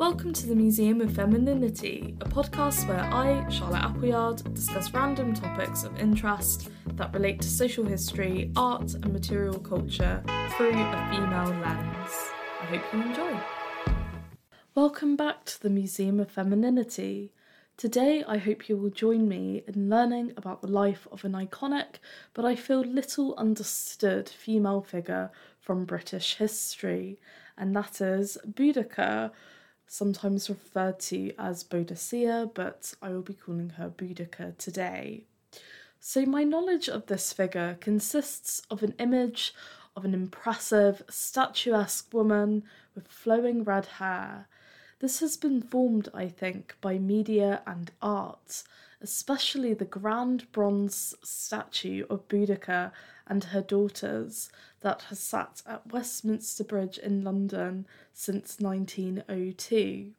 Welcome to the Museum of Femininity, a podcast where I, Charlotte Appleyard, discuss random topics of interest that relate to social history, art, and material culture through a female lens. I hope you enjoy. Welcome back to the Museum of Femininity. Today, I hope you will join me in learning about the life of an iconic but I feel little understood female figure from British history, and that is Boudicca, sometimes referred to as Boadicea, but I will be calling her Boudica today. So, my knowledge of this figure consists of an image of an impressive, statuesque woman with flowing red hair. This has been formed, I think, by media and art, especially the grand bronze statue of Boudica and her daughters that has sat at Westminster Bridge in London since 1902.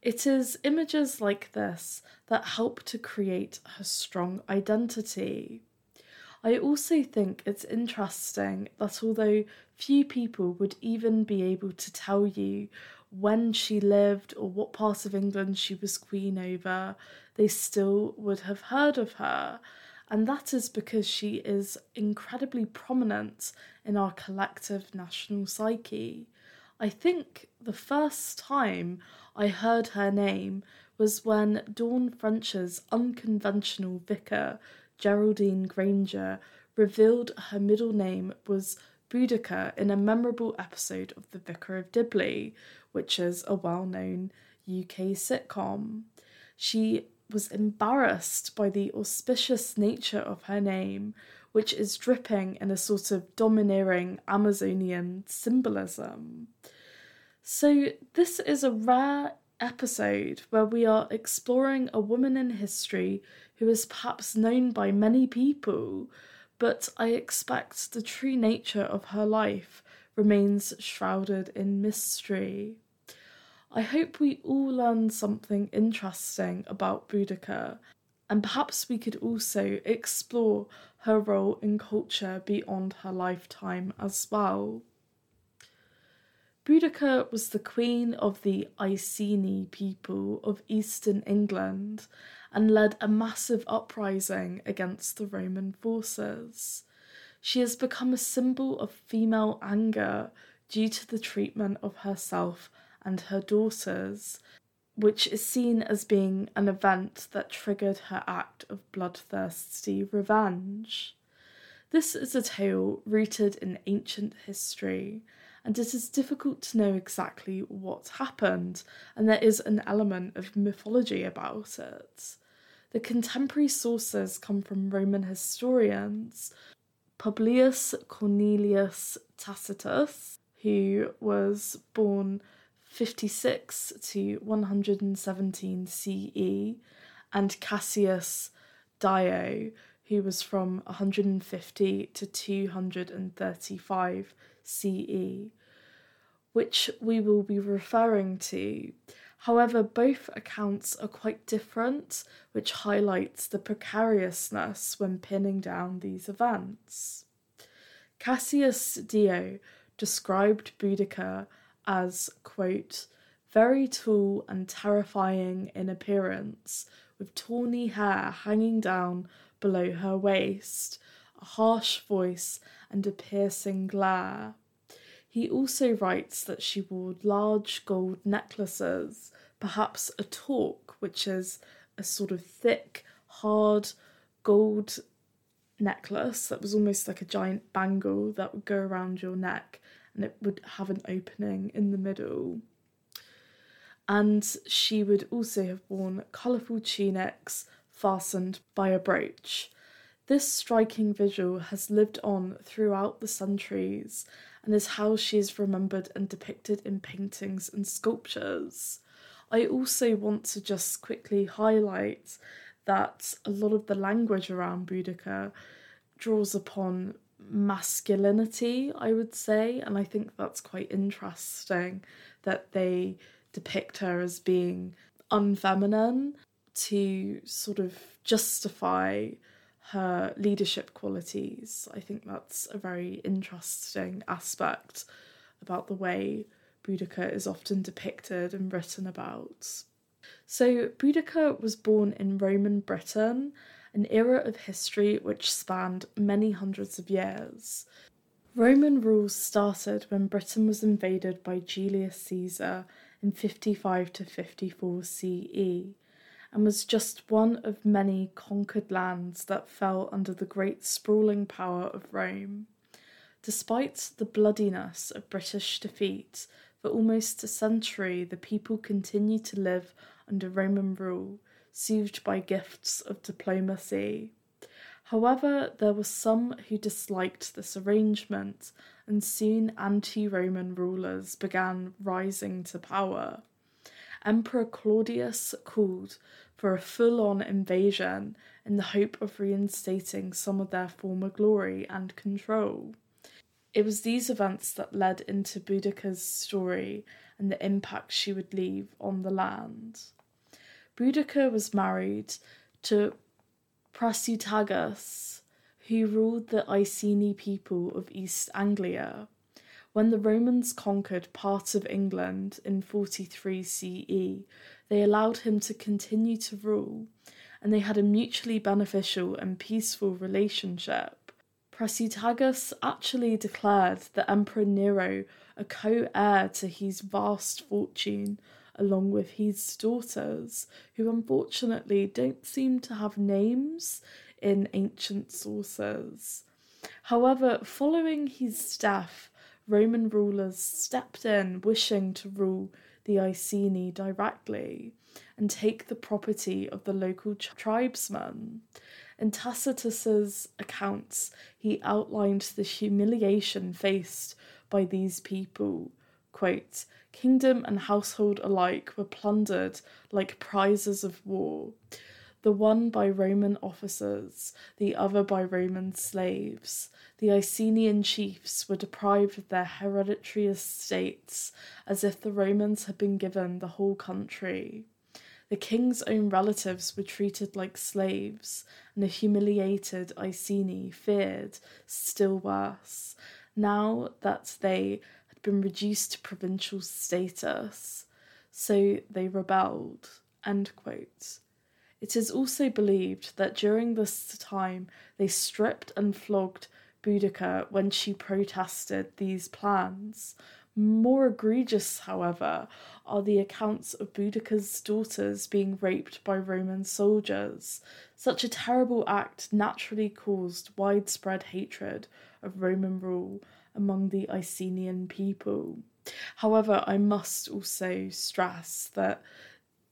It is images like this that help to create her strong identity. I also think it's interesting that although few people would even be able to tell you when she lived or what part of England she was queen over, they still would have heard of her and that is because she is incredibly prominent in our collective national psyche. I think the first time I heard her name was when Dawn French's unconventional vicar, Geraldine Granger, revealed her middle name was Boudica in a memorable episode of The Vicar of Dibley, which is a well known UK sitcom. She was embarrassed by the auspicious nature of her name, which is dripping in a sort of domineering Amazonian symbolism. So, this is a rare episode where we are exploring a woman in history who is perhaps known by many people, but I expect the true nature of her life remains shrouded in mystery. I hope we all learned something interesting about Boudica, and perhaps we could also explore her role in culture beyond her lifetime as well. Boudica was the queen of the Iceni people of eastern England and led a massive uprising against the Roman forces. She has become a symbol of female anger due to the treatment of herself and her daughters, which is seen as being an event that triggered her act of bloodthirsty revenge. This is a tale rooted in ancient history, and it is difficult to know exactly what happened, and there is an element of mythology about it. The contemporary sources come from Roman historians. Publius Cornelius Tacitus, who was born 56 to 117 CE, and Cassius Dio, who was from 150 to 235 CE, which we will be referring to. However, both accounts are quite different, which highlights the precariousness when pinning down these events. Cassius Dio described Boudica as, quote, very tall and terrifying in appearance, with tawny hair hanging down below her waist, a harsh voice, and a piercing glare. He also writes that she wore large gold necklaces, perhaps a torque, which is a sort of thick, hard gold necklace that was almost like a giant bangle that would go around your neck and it would have an opening in the middle. And she would also have worn colourful tunics fastened by a brooch. This striking visual has lived on throughout the centuries and is how she is remembered and depicted in paintings and sculptures. I also want to just quickly highlight that a lot of the language around Boudica draws upon masculinity, I would say, and I think that's quite interesting that they depict her as being unfeminine to sort of justify her leadership qualities. I think that's a very interesting aspect about the way Boudicca is often depicted and written about. So, Boudicca was born in Roman Britain, an era of history which spanned many hundreds of years. Roman rule started when Britain was invaded by Julius Caesar in 55 to 54 CE and was just one of many conquered lands that fell under the great sprawling power of Rome. Despite the bloodiness of British defeat, for almost a century the people continued to live under Roman rule, soothed by gifts of diplomacy. However, there were some who disliked this arrangement, and soon anti Roman rulers began rising to power. Emperor Claudius called for a full on invasion in the hope of reinstating some of their former glory and control. It was these events that led into Boudicca's story and the impact she would leave on the land. Boudica was married to Prasutagus, who ruled the Iceni people of East Anglia. When the Romans conquered parts of England in 43 CE, they allowed him to continue to rule, and they had a mutually beneficial and peaceful relationship. Prasutagus actually declared the Emperor Nero a co heir to his vast fortune, along with his daughters, who unfortunately don't seem to have names in ancient sources. However, following his death, Roman rulers stepped in wishing to rule the Iceni directly and take the property of the local tribesmen. In Tacitus's accounts, he outlined the humiliation faced by these people. Quote, Kingdom and household alike were plundered like prizes of war the one by Roman officers, the other by Roman slaves. The Icenian chiefs were deprived of their hereditary estates, as if the Romans had been given the whole country. The king's own relatives were treated like slaves, and the humiliated Iceni feared still worse, now that they been reduced to provincial status. So they rebelled. It is also believed that during this time they stripped and flogged Boudica when she protested these plans. More egregious, however, are the accounts of Boudica's daughters being raped by Roman soldiers. Such a terrible act naturally caused widespread hatred of Roman rule among the Icenian people. However, I must also stress that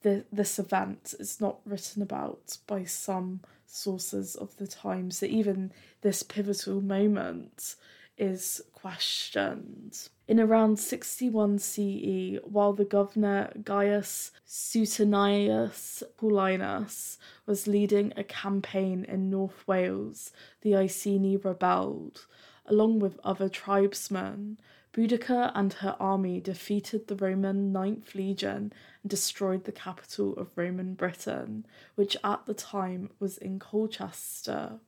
the, this event is not written about by some sources of the time. So even this pivotal moment is questioned. In around 61 CE, while the governor Gaius Suetonius Paulinus was leading a campaign in North Wales, the Iceni rebelled, along with other tribesmen, Boudica and her army defeated the Roman Ninth Legion and destroyed the capital of Roman Britain, which at the time was in Colchester.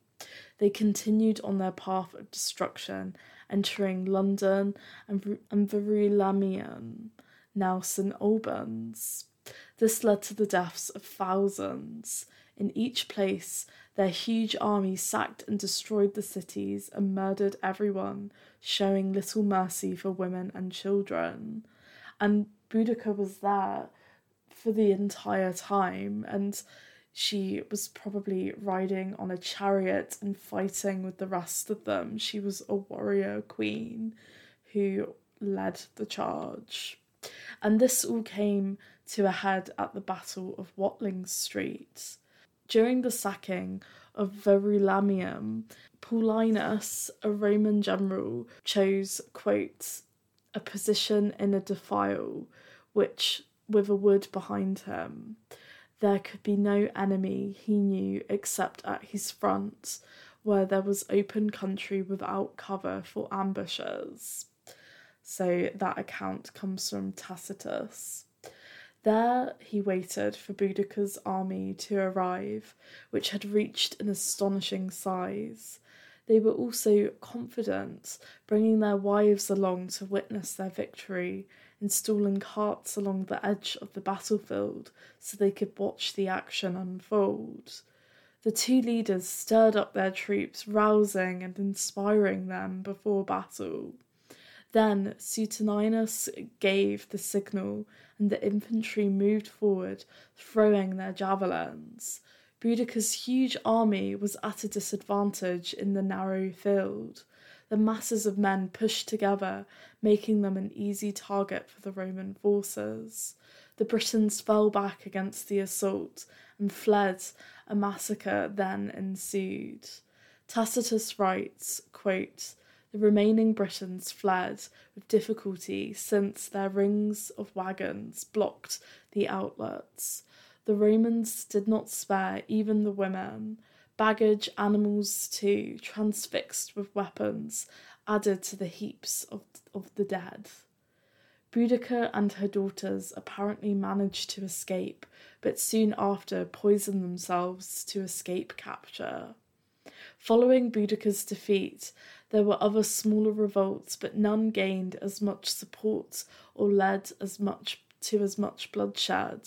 They continued on their path of destruction, entering London and, and Verulamium, now St Albans. This led to the deaths of thousands. In each place, their huge army sacked and destroyed the cities and murdered everyone, showing little mercy for women and children. And Boudica was there for the entire time, and she was probably riding on a chariot and fighting with the rest of them. She was a warrior queen who led the charge. And this all came to a head at the Battle of Watling Street. During the sacking of Verulamium, Paulinus, a Roman general, chose, quote, a position in a defile, which, with a wood behind him, there could be no enemy he knew except at his front, where there was open country without cover for ambushes. So that account comes from Tacitus. There he waited for Boudica's army to arrive, which had reached an astonishing size. They were also confident, bringing their wives along to witness their victory installing carts along the edge of the battlefield so they could watch the action unfold. The two leaders stirred up their troops, rousing and inspiring them before battle. Then Suetonius gave the signal, and the infantry moved forward, throwing their javelins. Boudicca's huge army was at a disadvantage in the narrow field. The masses of men pushed together, making them an easy target for the Roman forces. The Britons fell back against the assault and fled. A massacre then ensued. Tacitus writes, quote, the remaining Britons fled with difficulty since their rings of wagons blocked the outlets. The Romans did not spare even the women. Baggage animals, too, transfixed with weapons, added to the heaps of, of the dead. Boudicca and her daughters apparently managed to escape, but soon after poisoned themselves to escape capture. Following Boudicca's defeat, there were other smaller revolts, but none gained as much support or led as much to as much bloodshed.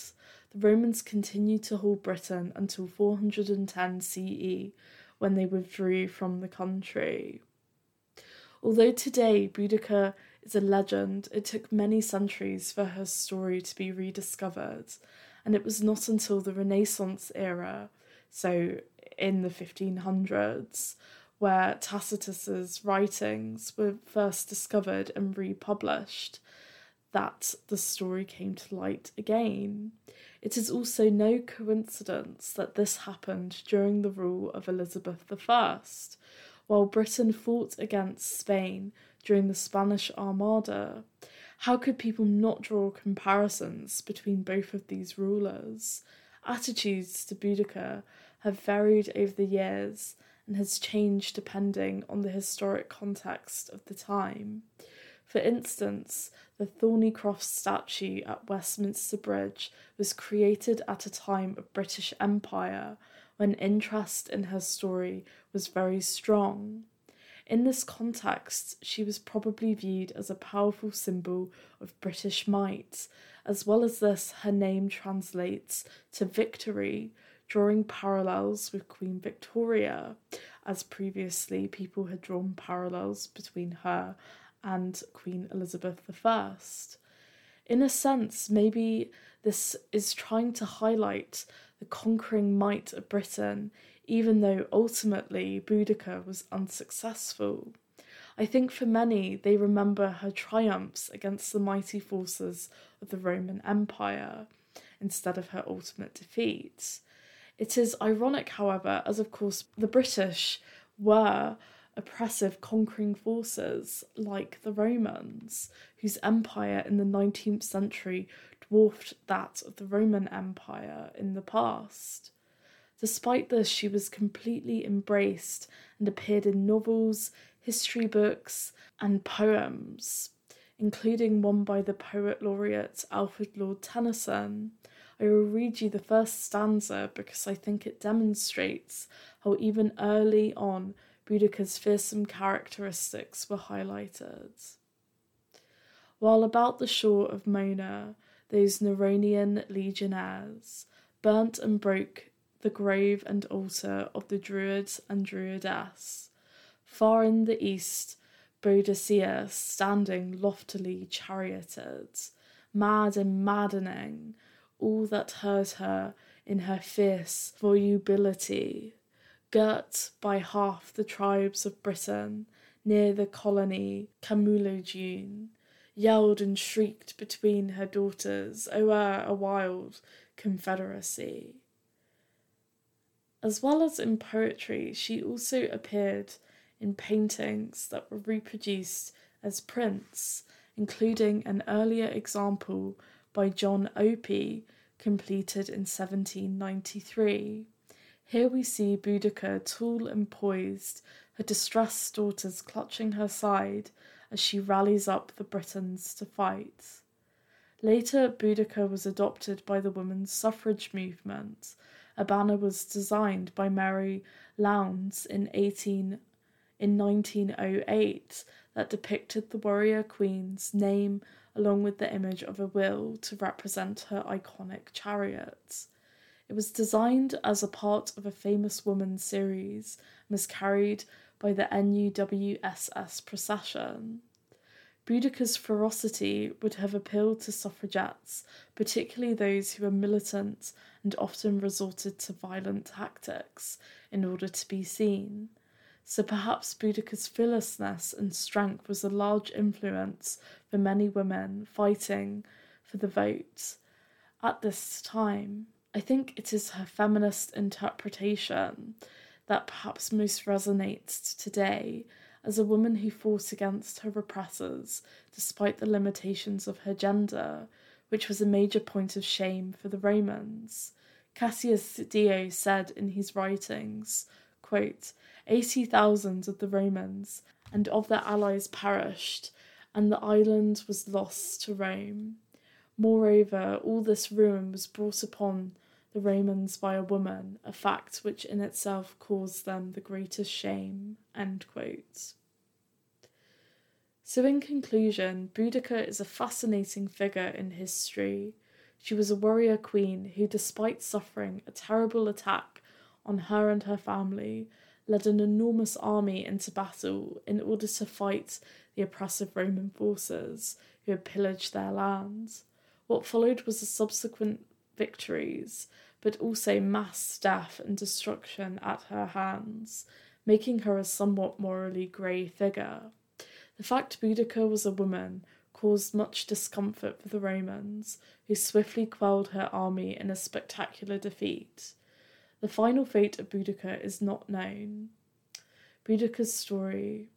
The Romans continued to hold Britain until 410 CE, when they withdrew from the country. Although today Boudica is a legend, it took many centuries for her story to be rediscovered, and it was not until the Renaissance era, so in the 1500s, where Tacitus's writings were first discovered and republished, that the story came to light again. It is also no coincidence that this happened during the rule of Elizabeth I, while Britain fought against Spain during the Spanish Armada. How could people not draw comparisons between both of these rulers? Attitudes to Boudica have varied over the years, and has changed depending on the historic context of the time. For instance, the Thornycroft statue at Westminster Bridge was created at a time of British Empire when interest in her story was very strong. In this context, she was probably viewed as a powerful symbol of British might. As well as this, her name translates to victory, drawing parallels with Queen Victoria, as previously people had drawn parallels between her and Queen Elizabeth I. In a sense, maybe this is trying to highlight the conquering might of Britain, even though ultimately Boudica was unsuccessful. I think for many, they remember her triumphs against the mighty forces of the Roman Empire instead of her ultimate defeat. It is ironic, however, as of course the British were oppressive conquering forces like the Romans, whose empire in the 19th century dwarfed that of the Roman Empire in the past. Despite this, she was completely embraced and appeared in novels, history books, and poems, including one by the poet laureate Alfred Lord Tennyson. I will read you the first stanza because I think it demonstrates how even early on Boudicca's fearsome characteristics were highlighted. While about the shore of Mona, those Neronian legionaries burnt and broke the grave and altar of the Druids and Druidess. Far in the east, Boadicea standing loftily charioted, mad and maddening, all that heard her in her fierce volubility, girt by half the tribes of Britain near the colony Camulodunum, yelled and shrieked between her daughters o'er a wild confederacy. As well as in poetry, she also appeared in paintings that were reproduced as prints, including an earlier example by John Opie, completed in 1793. Here we see Boudica tall and poised, her distressed daughters clutching her side as she rallies up the Britons to fight. Later, Boudica was adopted by the women's suffrage movement. A banner was designed by Mary Lowndes in 18 in 1908 that depicted the warrior queen's name along with the image of a wheel to represent her iconic chariot. It was designed as a part of a famous woman series and was carried by the NUWSS procession. Boudica's ferocity would have appealed to suffragettes, particularly those who were militant and often resorted to violent tactics in order to be seen. So perhaps Boudica's fearlessness and strength was a large influence for many women fighting for the vote at this time. I think it is her feminist interpretation that perhaps most resonates today as a woman who fought against her oppressors despite the limitations of her gender, which was a major point of shame for the Romans. Cassius Dio said in his writings, quote, 80,000 of the Romans and of their allies perished, and the island was lost to Rome. Moreover, all this ruin was brought upon the Romans by a woman, a fact which in itself caused them the greatest shame. So, in conclusion, Boudica is a fascinating figure in history. She was a warrior queen who, despite suffering a terrible attack on her and her family, led an enormous army into battle in order to fight the oppressive Roman forces who had pillaged their lands. What followed was the subsequent victories, but also mass death and destruction at her hands, making her a somewhat morally grey figure. The fact Boudica was a woman caused much discomfort for the Romans, who swiftly quelled her army in a spectacular defeat. The final fate of Boudica is not known. Boudica's story,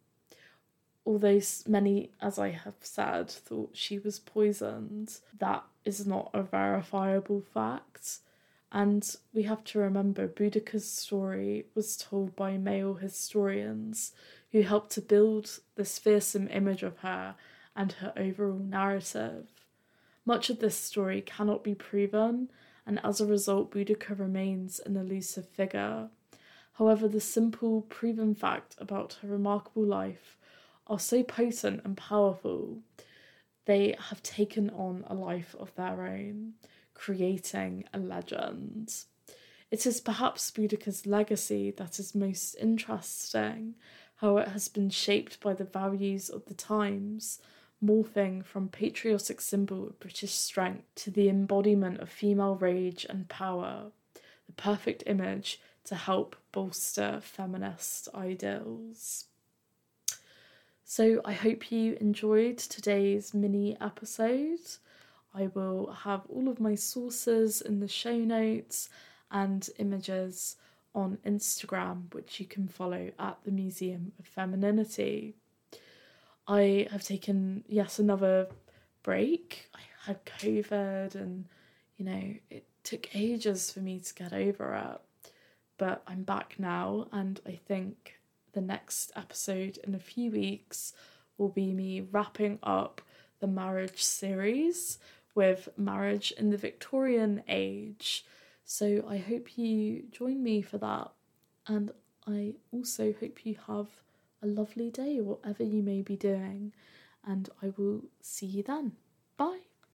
although many, as I have said, thought she was poisoned, that is not a verifiable fact. And we have to remember Boudica's story was told by male historians who helped to build this fearsome image of her and her overall narrative. Much of this story cannot be proven, and as a result, Boudica remains an elusive figure. However, the simple, proven fact about her remarkable life are so potent and powerful, they have taken on a life of their own, creating a legend. It is perhaps Boudica's legacy that is most interesting, how it has been shaped by the values of the times morphing from patriotic symbol of British strength to the embodiment of female rage and power, the perfect image to help bolster feminist ideals. So, I hope you enjoyed today's mini episode. I will have all of my sources in the show notes and images on Instagram, which you can follow at the Museum of Femininity. I have taken, yes, another break. I had COVID and, you know, it took ages for me to get over it. But I'm back now, and I think the next episode in a few weeks will be me wrapping up the marriage series with marriage in the Victorian age. So I hope you join me for that, and I also hope you have a lovely day, whatever you may be doing, and I will see you then. Bye.